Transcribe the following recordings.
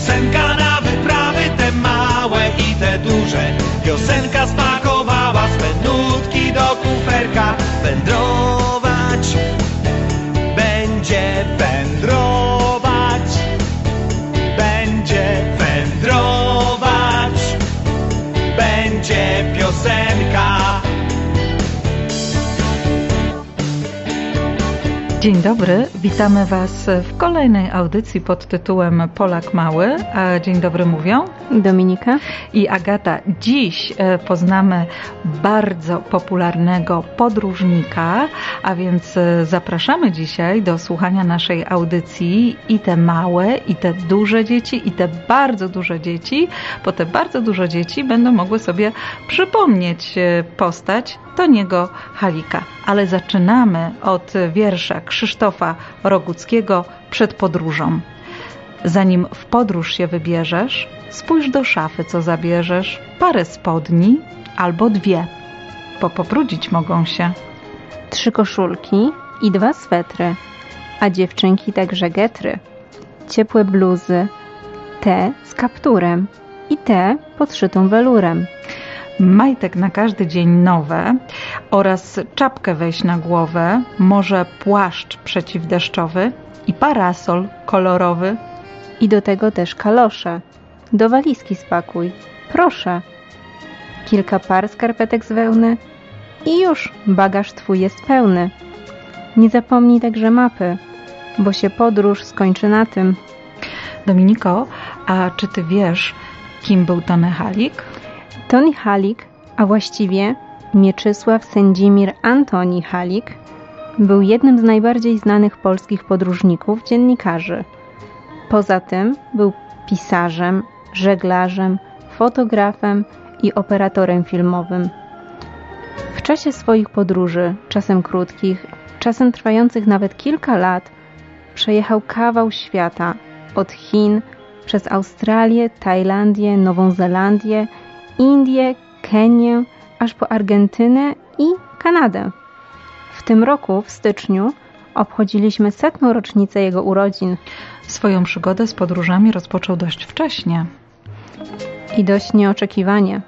Piosenka na wyprawy te małe i te duże. Piosenka smakowała swe nutki do kuferka. Wędrować będzie wędrować Będzie wędrować Będzie piosenka Dzień dobry, witamy Was w kolejnej audycji pod tytułem Polak Mały. A dzień dobry mówią Dominika i Agata. Dziś e, poznamy bardzo popularnego podróżnika, a więc e, zapraszamy dzisiaj do słuchania naszej audycji i te małe, i te duże dzieci, i te bardzo duże dzieci, bo te bardzo duże dzieci będą mogły sobie przypomnieć e, postać Toniego Halika. Ale zaczynamy od wiersza Krzysztofa Roguckiego przed podróżą. Zanim w podróż się wybierzesz, spójrz do szafy, co zabierzesz, parę spodni albo dwie, bo pobrudzić mogą się. Trzy koszulki i dwa swetry, a dziewczynki także getry. Ciepłe bluzy, te z kapturem i te podszytą welurem. Majtek na każdy dzień nowe oraz czapkę wejść na głowę, może płaszcz przeciwdeszczowy i parasol kolorowy. I do tego też kalosze. Do walizki spakuj. Proszę. Kilka par skarpetek z wełny i już bagaż twój jest pełny. Nie zapomnij także mapy, bo się podróż skończy na tym. Dominiko, a czy ty wiesz, kim był Tony Halik? Tony Halik, a właściwie Mieczysław Sędzimir Antoni Halik, był jednym z najbardziej znanych polskich podróżników, dziennikarzy. Poza tym był pisarzem, żeglarzem, fotografem i operatorem filmowym. W czasie swoich podróży, czasem krótkich, czasem trwających nawet kilka lat, przejechał kawał świata od Chin przez Australię, Tajlandię, Nową Zelandię, Indię, Kenię, aż po Argentynę i Kanadę. W tym roku, w styczniu, obchodziliśmy setną rocznicę jego urodzin. Swoją przygodę z podróżami rozpoczął dość wcześnie. I dość nieoczekiwanie.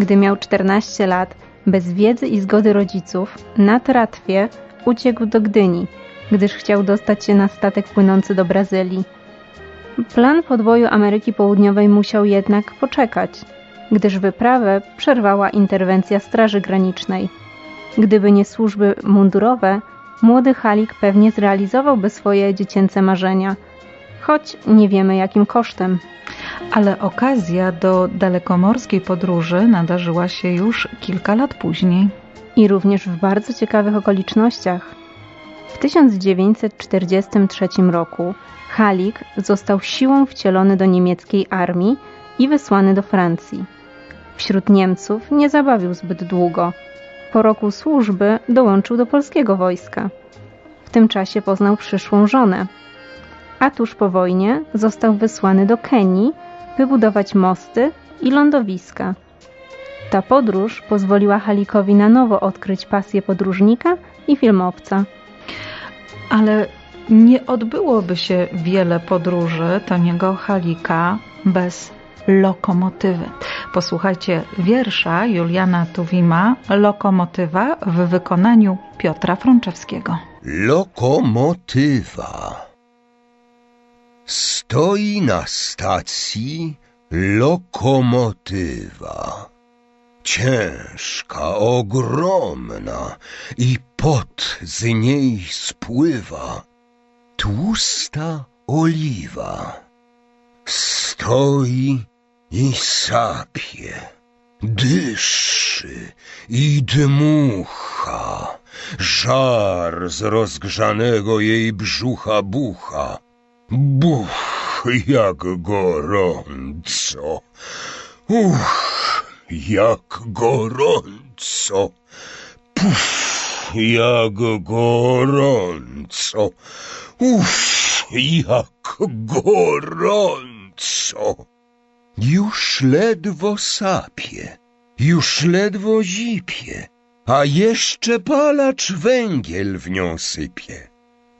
Gdy miał 14 lat, bez wiedzy i zgody rodziców, na tratwie uciekł do Gdyni, gdyż chciał dostać się na statek płynący do Brazylii. Plan podboju Ameryki Południowej musiał jednak poczekać, gdyż wyprawę przerwała interwencja Straży Granicznej. Gdyby nie służby mundurowe, młody Halik pewnie zrealizowałby swoje dziecięce marzenia, choć nie wiemy jakim kosztem. Ale okazja do dalekomorskiej podróży nadarzyła się już kilka lat później. I również w bardzo ciekawych okolicznościach. W 1943 roku Halik został siłą wcielony do niemieckiej armii i wysłany do Francji. Wśród Niemców nie zabawił zbyt długo. Po roku służby dołączył do polskiego wojska. W tym czasie poznał przyszłą żonę. A tuż po wojnie został wysłany do Kenii, by budować mosty i lądowiska. Ta podróż pozwoliła Halikowi na nowo odkryć pasję podróżnika i filmowca. Ale nie odbyłoby się wiele podróży Toniego Halika bez lokomotywy. Posłuchajcie wiersza Juliana Tuwima Lokomotywa w wykonaniu Piotra Frączewskiego. Lokomotywa Stoi na stacji lokomotywa. Ciężka, ogromna i pot z niej spływa. Tłusta oliwa. Stoi i sapie, dyszy i dmucha. Żar z rozgrzanego jej brzucha bucha. Buch, jak gorąco. Uch, jak gorąco. Puf, jak gorąco. Uff, jak gorąco. Już ledwo sapie, już ledwo zipie, a jeszcze palacz węgiel w nią sypie.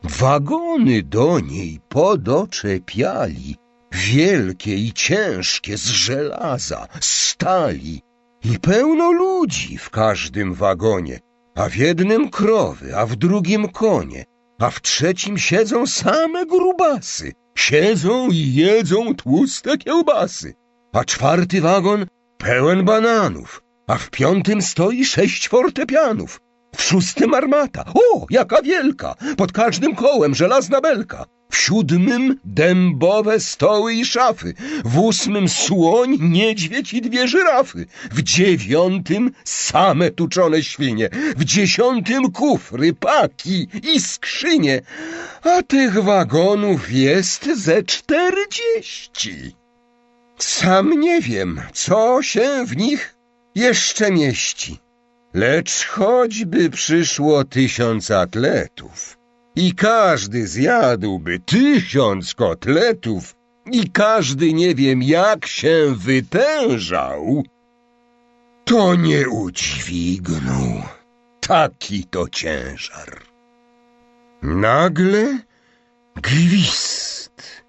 Wagony do niej podoczepiali, wielkie i ciężkie z żelaza, stali i pełno ludzi w każdym wagonie, a w jednym krowy, a w drugim konie, a w trzecim siedzą same grubasy, siedzą i jedzą tłuste kiełbasy, a czwarty wagon pełen bananów, a w piątym stoi sześć fortepianów, w szóstym armata, o, jaka wielka, pod każdym kołem żelazna belka, w siódmym dębowe stoły i szafy, w ósmym słoń, niedźwiedź i dwie żyrafy, w dziewiątym same tuczone świnie, w dziesiątym kufry, paki i skrzynie, a tych wagonów jest ze czterdzieści. Sam nie wiem, co się w nich jeszcze mieści, lecz choćby przyszło tysiąc atletów i każdy zjadłby tysiąc kotletów i każdy nie wiem jak się wytężał, to nie udźwignął. Taki to ciężar. Nagle gwizd,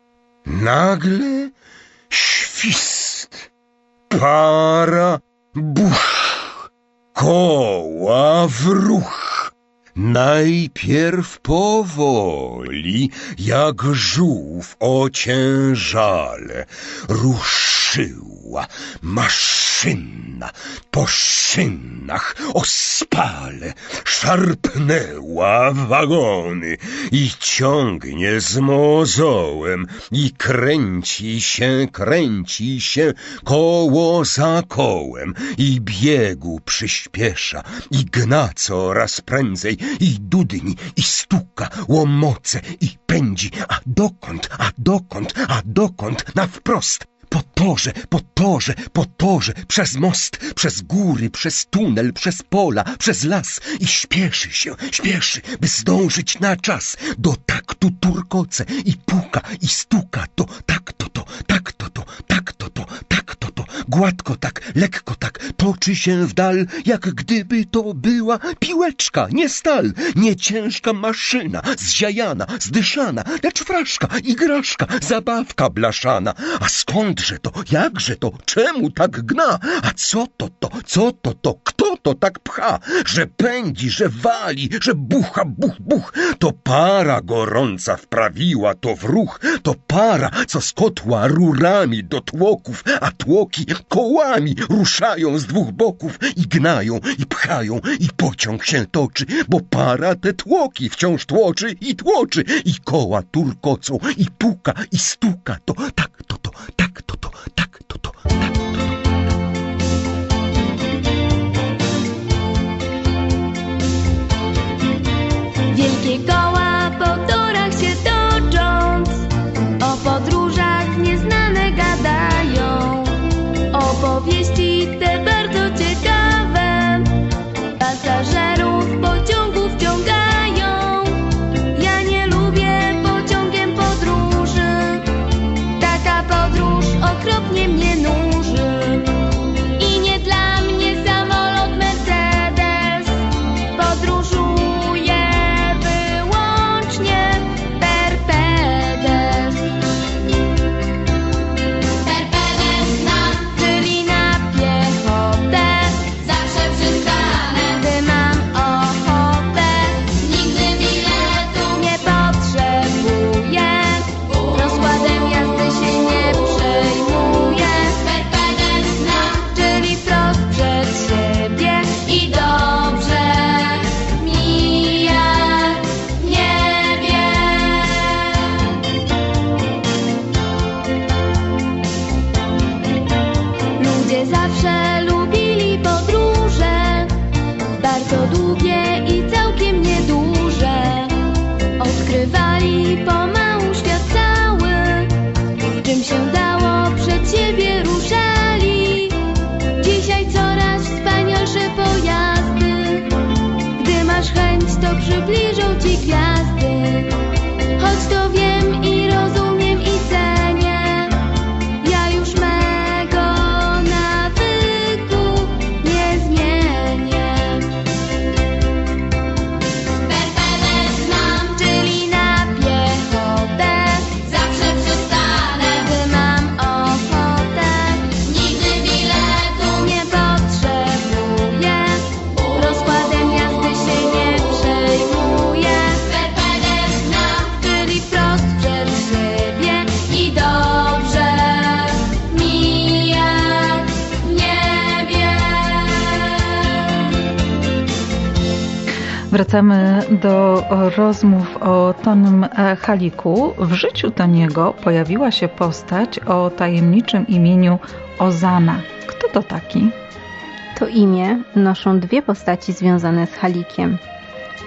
nagle świst, para buch, koła w ruch. Najpierw powoli, jak żółw ociężale, ruszyła maszyna po szynach ospale, szarpnęła wagony i ciągnie z mozołem i kręci się, kręci się koło za kołem i biegu przyspiesza i gna coraz prędzej i dudni i stuka, łomoce i pędzi, a dokąd, a dokąd, a dokąd, na wprost, po torze, po torze, po torze, przez most, przez góry, przez tunel, przez pola, przez las i śpieszy się, śpieszy, by zdążyć na czas. Do taktu turkoce i puka i stuka to, tak to to, tak to to, tak gładko tak, lekko tak, toczy się w dal, jak gdyby to była piłeczka, nie stal, nie ciężka maszyna, zziajana, zdyszana, lecz fraszka, igraszka, zabawka blaszana. A skądże to, jakże to, czemu tak gna? A co to to, co to to, kto to tak pcha? Że pędzi, że wali, że bucha, buch, buch. To para gorąca wprawiła to w ruch, to para, co z kotła rurami do tłoków, a tłoki kołami ruszają z dwóch boków i gnają, i pchają, i pociąg się toczy, bo para te tłoki wciąż tłoczy i tłoczy, i koła turkocą, i puka, i stuka, to tak, to, to, tak, to, to, tak, to, to, tak, to, to. Wielkie koła chęć, to przybliżą ci gwiazdy. Wracamy do rozmów o Tonym Haliku. W życiu Toniego pojawiła się postać o tajemniczym imieniu Ozana. Kto to taki? To imię noszą dwie postaci związane z Halikiem.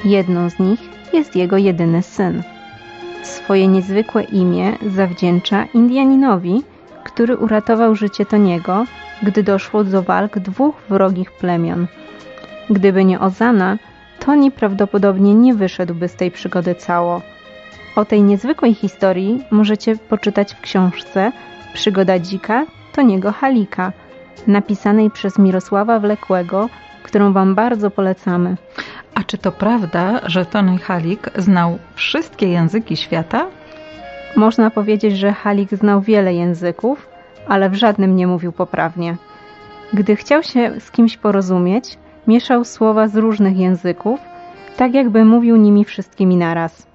Jedną z nich jest jego jedyny syn. Swoje niezwykłe imię zawdzięcza Indianinowi, który uratował życie Toniego, gdy doszło do walk dwóch wrogich plemion. Gdyby nie Ozana, Toni prawdopodobnie nie wyszedłby z tej przygody cało. O tej niezwykłej historii możecie poczytać w książce Przygoda dzika Toniego Halika, napisanej przez Mirosława Wlekłego, którą Wam bardzo polecamy. A czy to prawda, że Tony Halik znał wszystkie języki świata? Można powiedzieć, że Halik znał wiele języków, ale w żadnym nie mówił poprawnie. Gdy chciał się z kimś porozumieć, mieszał słowa z różnych języków, tak jakby mówił nimi wszystkimi naraz.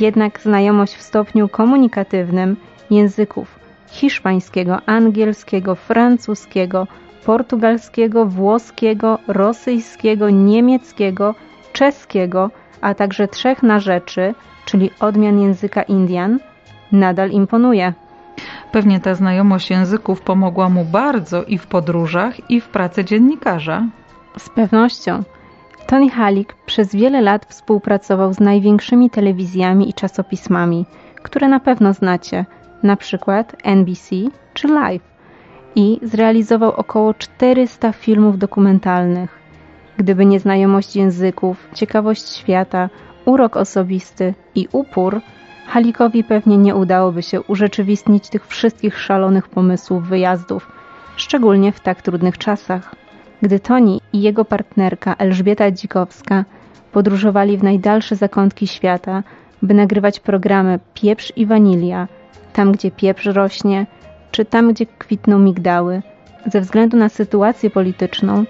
Jednak znajomość w stopniu komunikatywnym języków hiszpańskiego, angielskiego, francuskiego, portugalskiego, włoskiego, rosyjskiego, niemieckiego, czeskiego, a także trzech narzeczy, czyli odmian języka Indian, nadal imponuje. Pewnie ta znajomość języków pomogła mu bardzo i w podróżach, i w pracy dziennikarza. Z pewnością. Tony Halik przez wiele lat współpracował z największymi telewizjami i czasopismami, które na pewno znacie, na przykład NBC czy Live, i zrealizował około 400 filmów dokumentalnych. Gdyby nie znajomość języków, ciekawość świata, urok osobisty i upór, Halikowi pewnie nie udałoby się urzeczywistnić tych wszystkich szalonych pomysłów wyjazdów, szczególnie w tak trudnych czasach. Gdy Toni i jego partnerka Elżbieta Dzikowska podróżowali w najdalsze zakątki świata, by nagrywać programy Pieprz i Wanilia, tam gdzie pieprz rośnie, czy tam gdzie kwitną migdały, ze względu na sytuację polityczną,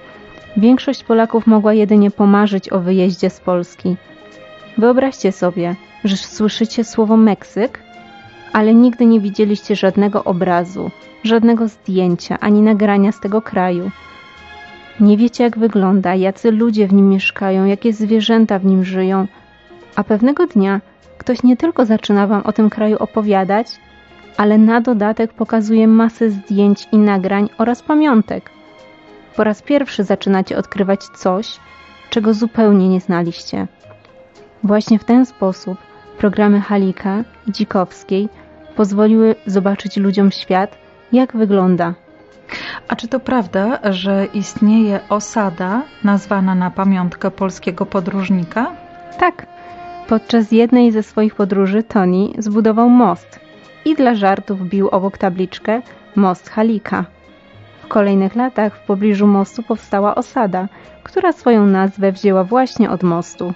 większość Polaków mogła jedynie pomarzyć o wyjeździe z Polski. Wyobraźcie sobie, że słyszycie słowo Meksyk, ale nigdy nie widzieliście żadnego obrazu, żadnego zdjęcia ani nagrania z tego kraju. Nie wiecie, jak wygląda, jacy ludzie w nim mieszkają, jakie zwierzęta w nim żyją, a pewnego dnia ktoś nie tylko zaczyna wam o tym kraju opowiadać, ale na dodatek pokazuje masę zdjęć i nagrań oraz pamiątek. Po raz pierwszy zaczynacie odkrywać coś, czego zupełnie nie znaliście. Właśnie w ten sposób programy Halika i Dzikowskiej pozwoliły zobaczyć ludziom świat, jak wygląda. A czy to prawda, że istnieje osada nazwana na pamiątkę polskiego podróżnika? Tak. Podczas jednej ze swoich podróży Tony zbudował most i dla żartów bił obok tabliczkę Most Halika. W kolejnych latach w pobliżu mostu powstała osada, która swoją nazwę wzięła właśnie od mostu.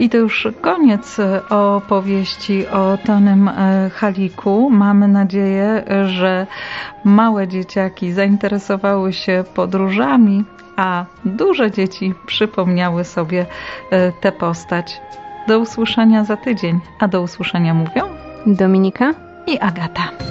I to już koniec opowieści o Tonym e, Haliku. Mamy nadzieję, że małe dzieciaki zainteresowały się podróżami, a duże dzieci przypomniały sobie e, tę postać. Do usłyszenia za tydzień, a do usłyszenia mówią Dominika i Agata.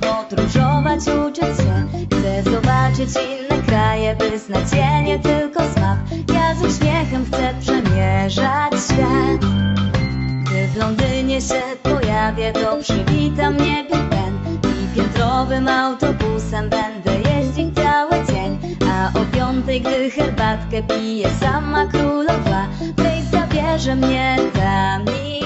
Podróżować, uczyć się. Chcę zobaczyć inne kraje, by znać je nie tylko z map. Ja z uśmiechem chcę przemierzać świat. Gdy w Londynie się pojawię, to przywita mnie Big Ben. I piętrowym autobusem będę jeździć cały dzień. A o piątej, gdy herbatkę pije sama królowa, Tej zabierze mnie tam i